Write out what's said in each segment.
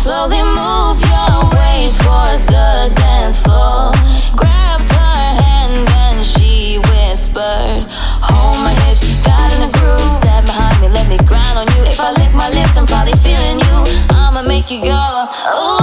Slowly move your way towards the dance floor. Grabbed her hand and she whispered, Hold my hips, got in groove. Behind me, let me grind on you. If I lick my lips, I'm probably feeling you. I'ma make you go. Ooh.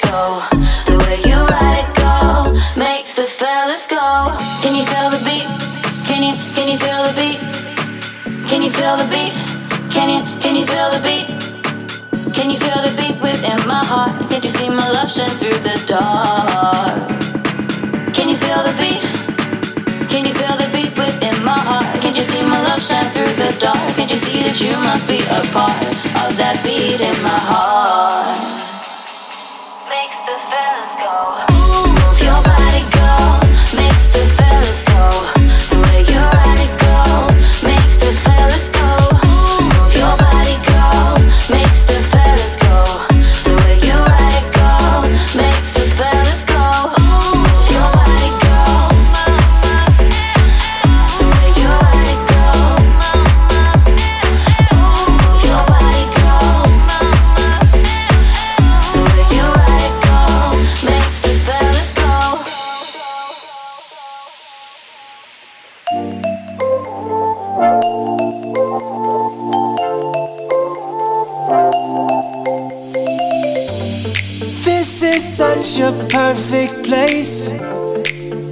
The way you ride it go makes the fellas go. Can you feel the beat? Can you can you feel the beat? Can you feel the beat? Can you can you feel the beat? Can you feel the beat within my heart? Can't you see my love shine through the dark? Can you feel the beat? Can you feel the beat within my heart? Can't you see my love shine through the dark? Can't you see that you must be a part of that beat in my heart? Such a perfect place.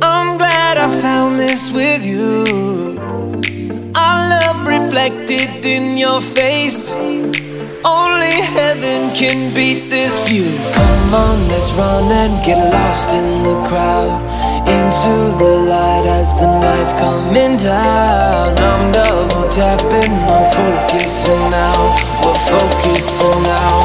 I'm glad I found this with you. Our love reflected in your face. Only heaven can beat this view. Come on, let's run and get lost in the crowd. Into the light as the night's coming down. I'm double tapping, I'm focusing now. We're focusing now.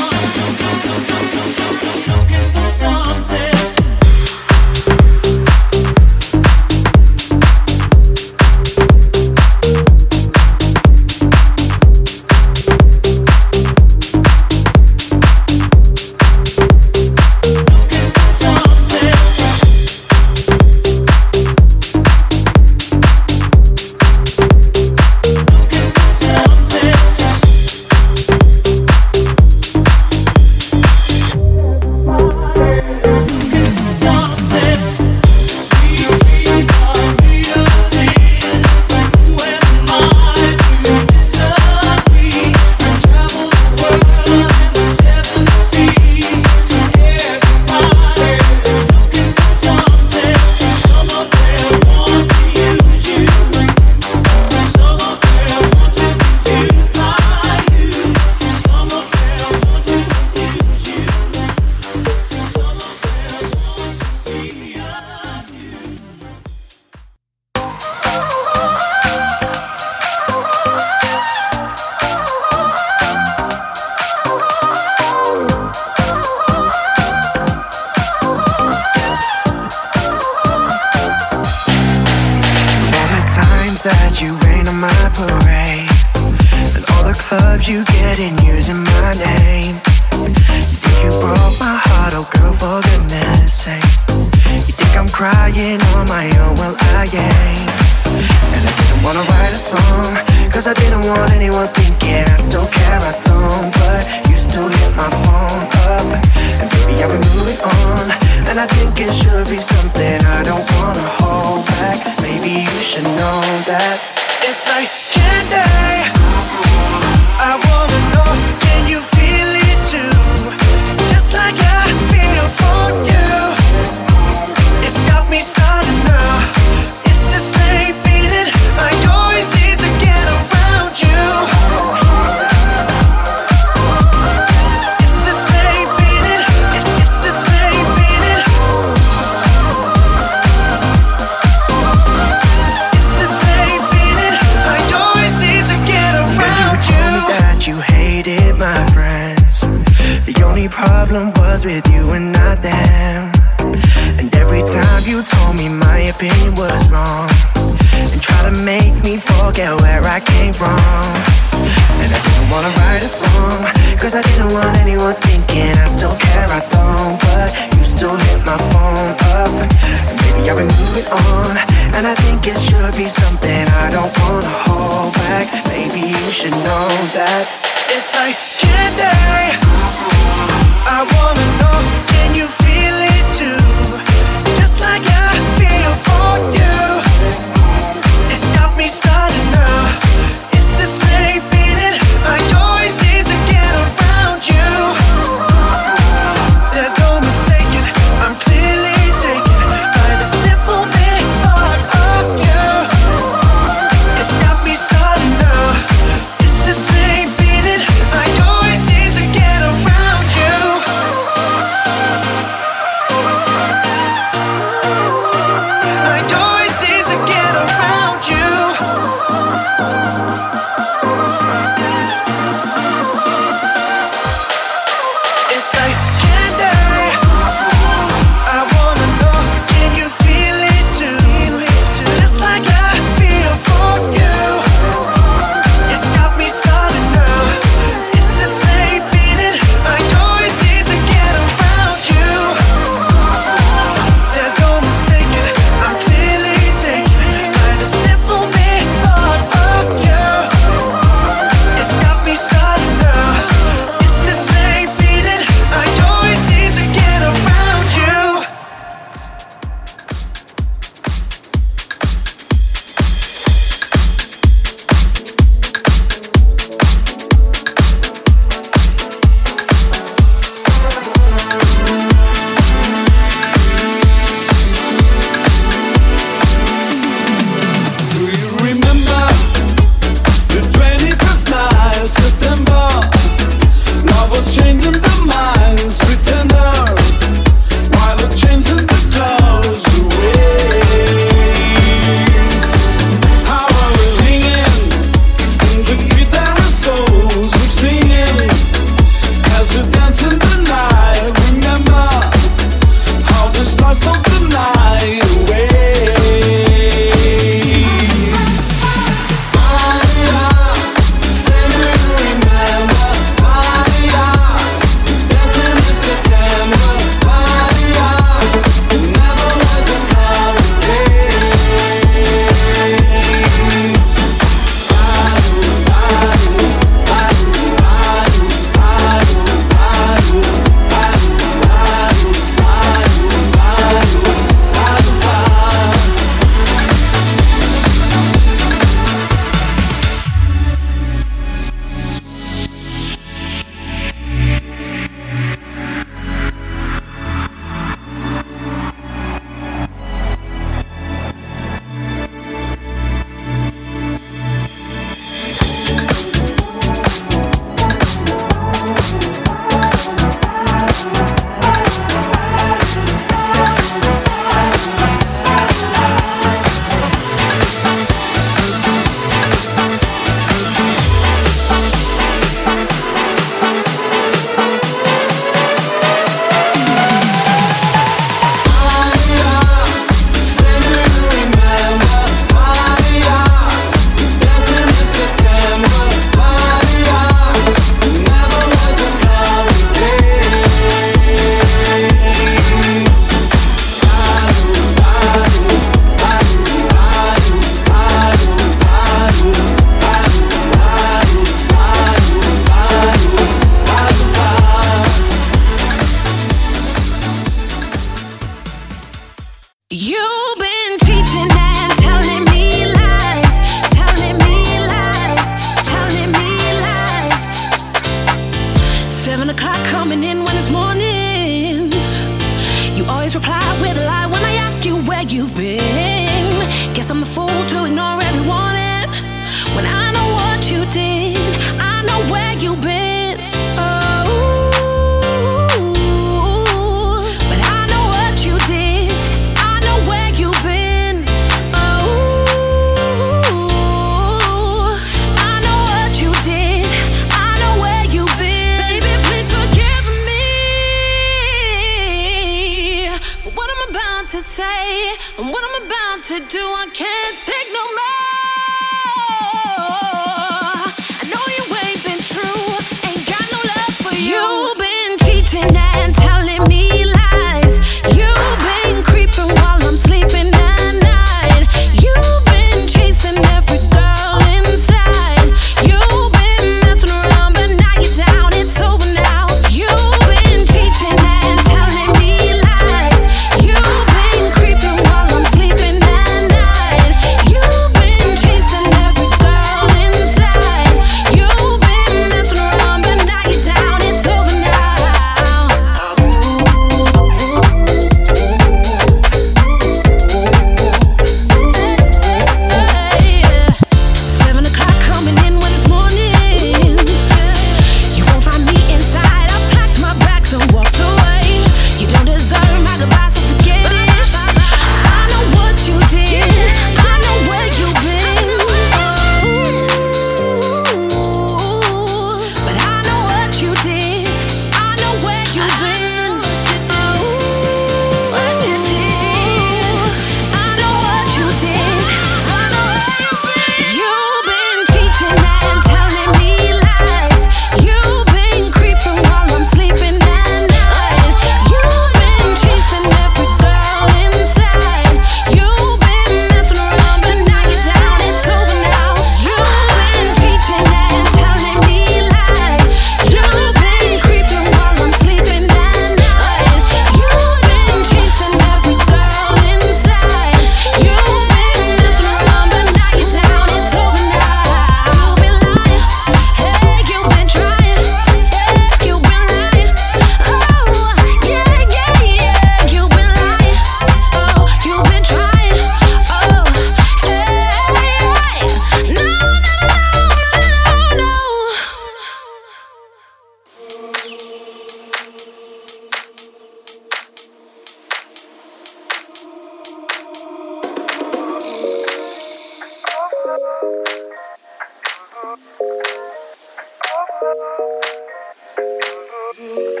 Mm-hmm.